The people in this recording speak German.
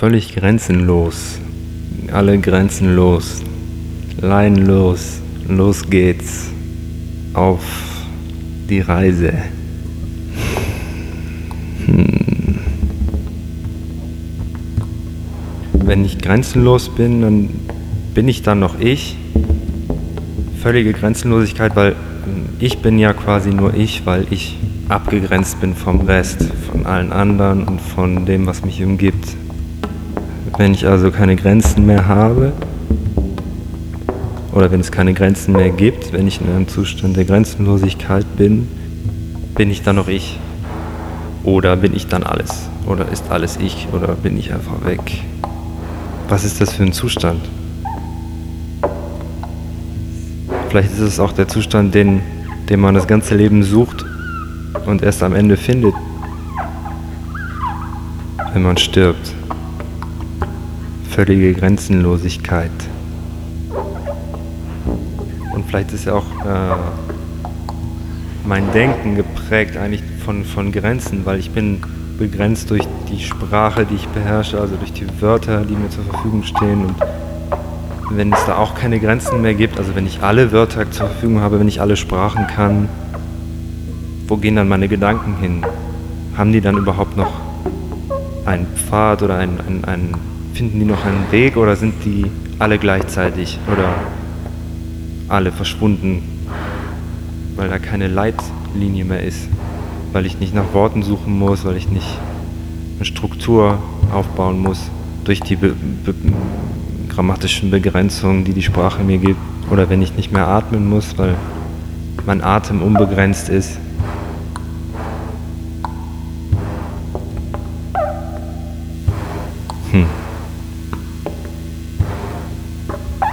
völlig grenzenlos. Alle Grenzen los. Leinen los. Geht's. Auf die Reise. Hm. Wenn ich grenzenlos bin, dann bin ich dann noch ich. Völlige Grenzenlosigkeit, weil ich bin ja quasi nur ich, weil ich abgegrenzt bin vom Rest, von allen anderen und von dem, was mich umgibt. Wenn ich also keine Grenzen mehr habe, oder wenn es keine Grenzen mehr gibt, wenn ich in einem Zustand der Grenzenlosigkeit bin, bin ich dann noch ich? Oder bin ich dann alles? Oder ist alles ich? Oder bin ich einfach weg? Was ist das für ein Zustand? Vielleicht ist es auch der Zustand, den, den man das ganze Leben sucht und erst am Ende findet, wenn man stirbt. Völlige Grenzenlosigkeit. Und vielleicht ist ja auch äh, mein Denken geprägt eigentlich von, von Grenzen, weil ich bin begrenzt durch die Sprache, die ich beherrsche, also durch die Wörter, die mir zur Verfügung stehen. Und wenn es da auch keine Grenzen mehr gibt, also wenn ich alle Wörter zur Verfügung habe, wenn ich alle Sprachen kann, wo gehen dann meine Gedanken hin? Haben die dann überhaupt noch einen Pfad oder einen, einen, einen finden die noch einen Weg oder sind die alle gleichzeitig oder alle verschwunden, weil da keine Leitlinie mehr ist, weil ich nicht nach Worten suchen muss, weil ich nicht eine Struktur aufbauen muss durch die be be grammatischen Begrenzungen, die die Sprache mir gibt, oder wenn ich nicht mehr atmen muss, weil mein Atem unbegrenzt ist. Hm. Thank you.